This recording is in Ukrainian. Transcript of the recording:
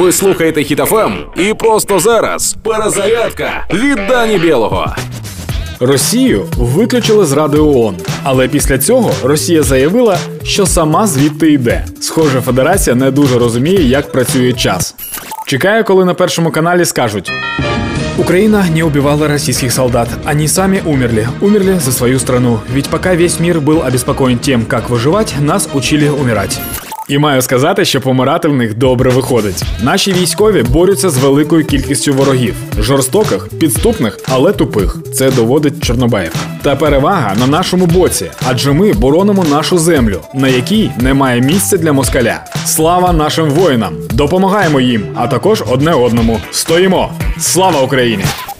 Ви слухаєте Хітофем і просто зараз перезарядка від Дані Білого. Росію виключили з Ради ООН, але після цього Росія заявила, що сама звідти йде. Схоже, Федерація не дуже розуміє, як працює час. Чекає, коли на першому каналі скажуть. Украина не убивала российских солдат. Они сами умерли. Умерли за свою страну. Ведь пока весь мир был обеспокоен тем, как выживать, нас учили умирать. І маю сказати, що помирати в них добре виходить. Наші військові борються з великою кількістю ворогів, жорстоких, підступних, але тупих. Це доводить Чорнобаєв. Та перевага на нашому боці, адже ми боронимо нашу землю, на якій немає місця для москаля. Слава нашим воїнам! Допомагаємо їм, а також одне одному. Стоїмо! Слава Україні!